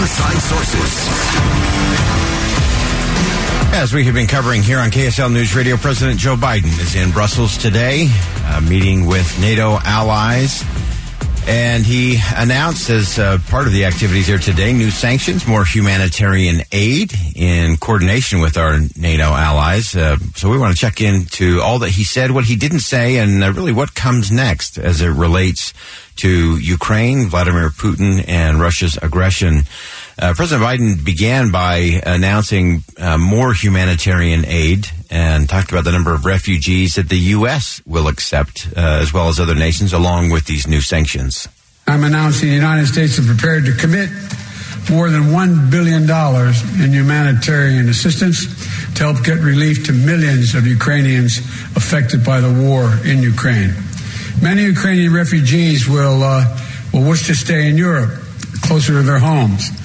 Inside Sources. As we have been covering here on KSL News Radio, President Joe Biden is in Brussels today, uh, meeting with NATO allies. And he announced as uh, part of the activities here today new sanctions, more humanitarian aid in coordination with our NATO allies. Uh, so we want to check into all that he said, what he didn't say, and uh, really what comes next as it relates to Ukraine, Vladimir Putin, and Russia's aggression. Uh, President Biden began by announcing uh, more humanitarian aid and talked about the number of refugees that the U.S. will accept, uh, as well as other nations, along with these new sanctions. I'm announcing the United States is prepared to commit more than $1 billion in humanitarian assistance to help get relief to millions of Ukrainians affected by the war in Ukraine. Many Ukrainian refugees will, uh, will wish to stay in Europe, closer to their homes.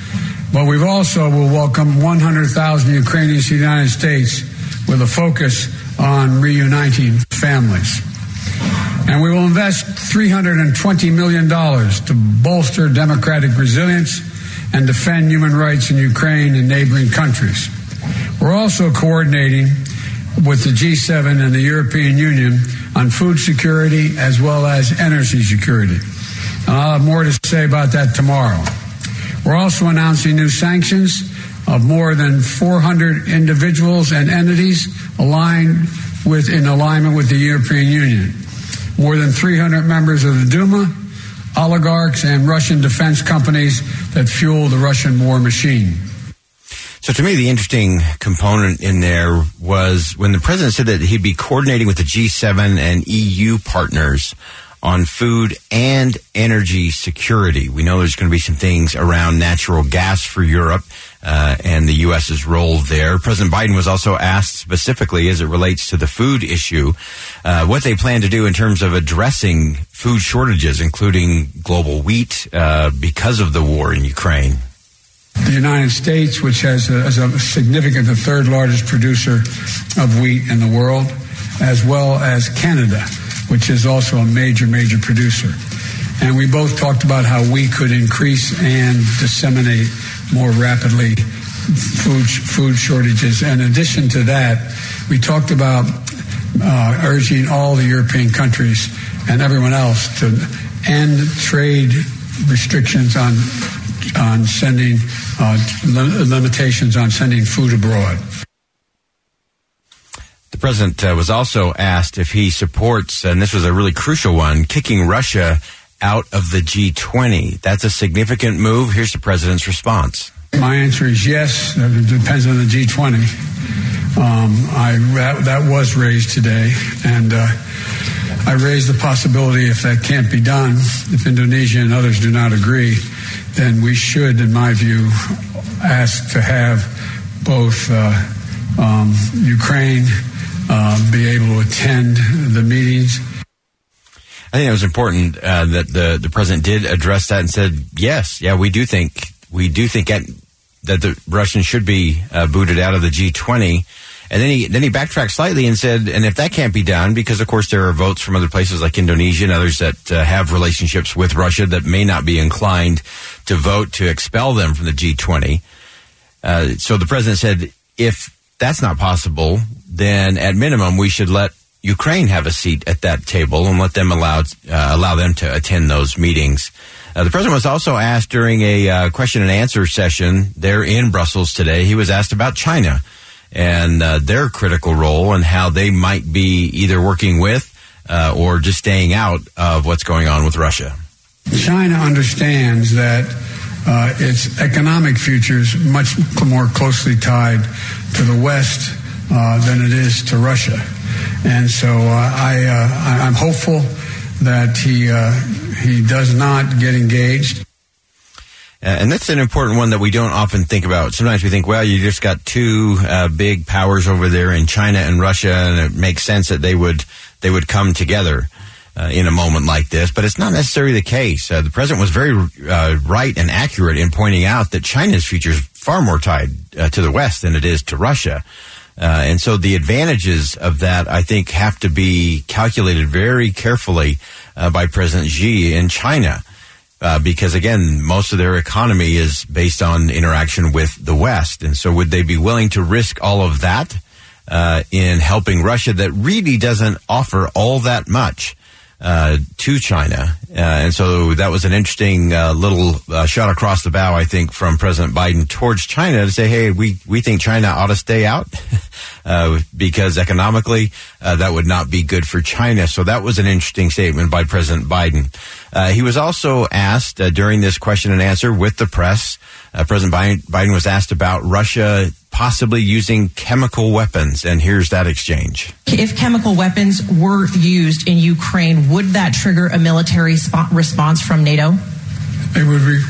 But we've also will welcome 100,000 Ukrainians to the United States with a focus on reuniting families. And we will invest $320 million to bolster democratic resilience and defend human rights in Ukraine and neighboring countries. We're also coordinating with the G7 and the European Union on food security as well as energy security. And I'll have more to say about that tomorrow. We're also announcing new sanctions of more than 400 individuals and entities aligned with in alignment with the European Union. More than 300 members of the Duma, oligarchs, and Russian defense companies that fuel the Russian war machine. So to me, the interesting component in there was when the president said that he'd be coordinating with the G7 and EU partners on food and energy security. We know there's going to be some things around natural gas for Europe uh, and the U.S.'s role there. President Biden was also asked specifically as it relates to the food issue uh, what they plan to do in terms of addressing food shortages, including global wheat, uh, because of the war in Ukraine. The United States, which has a, has a significant, the third largest producer of wheat in the world, as well as Canada which is also a major, major producer. And we both talked about how we could increase and disseminate more rapidly food food shortages. In addition to that, we talked about uh, urging all the European countries and everyone else to end trade restrictions on on sending uh, limitations on sending food abroad. President uh, was also asked if he supports, and this was a really crucial one, kicking Russia out of the G20. That's a significant move. Here's the president's response. My answer is yes. It depends on the G20. Um, I, that, that, was raised today, and uh, I raised the possibility if that can't be done, if Indonesia and others do not agree, then we should, in my view, ask to have both uh, um, Ukraine uh, be able to attend the meetings. I think it was important uh, that the the president did address that and said, yes, yeah, we do think we do think at, that the Russians should be uh, booted out of the G20. And then he then he backtracked slightly and said, and if that can't be done, because of course there are votes from other places like Indonesia and others that uh, have relationships with Russia that may not be inclined to vote to expel them from the G20. Uh, so the president said, if that's not possible, then at minimum we should let Ukraine have a seat at that table and let them allow uh, allow them to attend those meetings. Uh, the president was also asked during a uh, question and answer session there in Brussels today. He was asked about China and uh, their critical role and how they might be either working with uh, or just staying out of what's going on with Russia. China understands that uh, its economic future is much more closely tied to the West than it is to Russia. And so uh, I, uh, I'm hopeful that he, uh, he does not get engaged. Uh, and that's an important one that we don't often think about. Sometimes we think, well, you just got two uh, big powers over there in China and Russia, and it makes sense that they would they would come together uh, in a moment like this. But it's not necessarily the case. Uh, the president was very uh, right and accurate in pointing out that China's future is far more tied uh, to the West than it is to Russia. And so the advantages of that, I think, have to be calculated very carefully by President Xi in China uh, because again, most of their economy is based on interaction with the West. And so would they be willing to risk all of that uh, in helping Russia that really doesn't offer all that much? Uh, to China. Uh, and so that was an interesting uh, little uh, shot across the bow, I think, from President Biden towards China to say, hey, we, we think China ought to stay out uh, because economically uh, that would not be good for China. So that was an interesting statement by President Biden. he was also asked during this question and answer with the press, President Biden, Biden was asked about Russia possibly using chemical weapons. And here's that exchange. If chemical weapons were used in Ukraine, would that trigger a military sp- response from NATO? It would, re-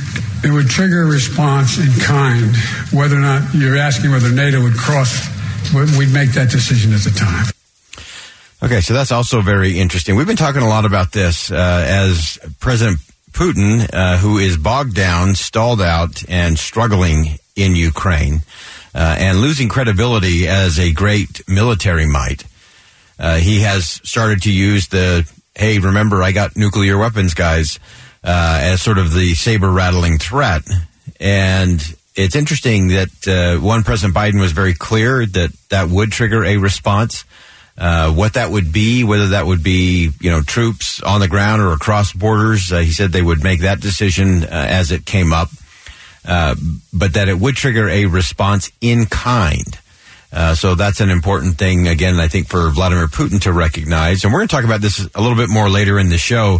it would trigger a response in kind. Whether or not you're asking whether NATO would cross, we'd make that decision at the time. Okay, so that's also very interesting. We've been talking a lot about this uh, as President Putin, uh, who is bogged down, stalled out, and struggling in Ukraine uh, and losing credibility as a great military might. Uh, he has started to use the "Hey, remember I got nuclear weapons, guys," uh, as sort of the saber rattling threat. And it's interesting that uh, one President Biden was very clear that that would trigger a response. Uh, what that would be, whether that would be you know troops on the ground or across borders, uh, he said they would make that decision as it came up. Uh, but that it would trigger a response in kind. Uh, so that's an important thing, again, I think, for Vladimir Putin to recognize. And we're going to talk about this a little bit more later in the show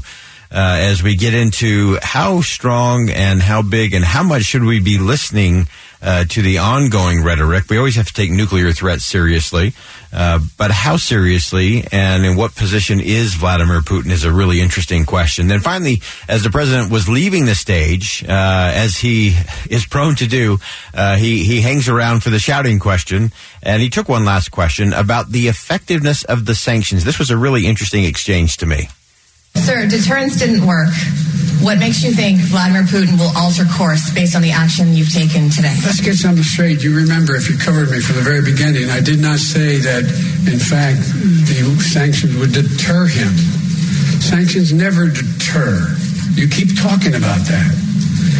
as we get into how strong and how big and how much should we be listening uh, to the ongoing rhetoric. We always have to take nuclear threats seriously, uh, but how seriously and in what position is Vladimir Putin is a really interesting question. Then finally, as the president was leaving the stage, uh, as he is prone to do, uh, he he hangs around for the shouting question, and he took one last question about the effectiveness of the sanctions. This was a really interesting exchange to me. Sir, deterrence didn't work. What makes you think Vladimir Putin will alter course based on the action you've taken today? Let's get something straight. You remember, if you covered me from the very beginning, I did not say that, in fact, the sanctions would deter him. Sanctions never deter. You keep talking about that.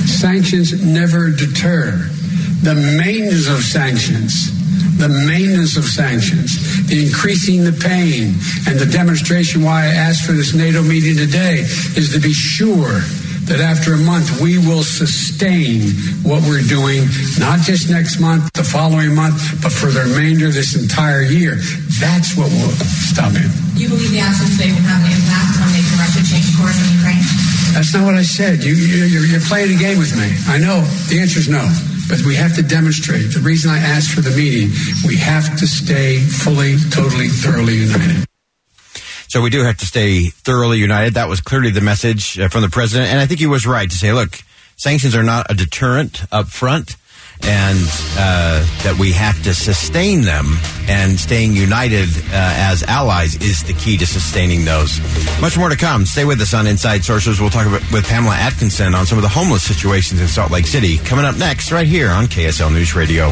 Sanctions never deter. The maintenance of sanctions the maintenance of sanctions, the increasing the pain, and the demonstration why I asked for this NATO meeting today is to be sure that after a month we will sustain what we're doing, not just next month, the following month, but for the remainder of this entire year. That's what will stop it. You believe the actions today will have an impact on making Russia change course in Ukraine? That's not what I said. You, you, you're playing a game with me. I know. The answer is no. But we have to demonstrate. The reason I asked for the meeting, we have to stay fully, totally, thoroughly united. So we do have to stay thoroughly united. That was clearly the message uh, from the president. And I think he was right to say, look, sanctions are not a deterrent up front and uh, that we have to sustain them and staying united uh, as allies is the key to sustaining those. Much more to come. Stay with us on Inside Sources. We'll talk about, with Pamela Atkinson on some of the homeless situations in Salt Lake City. Coming up next, right here on KSL News Radio.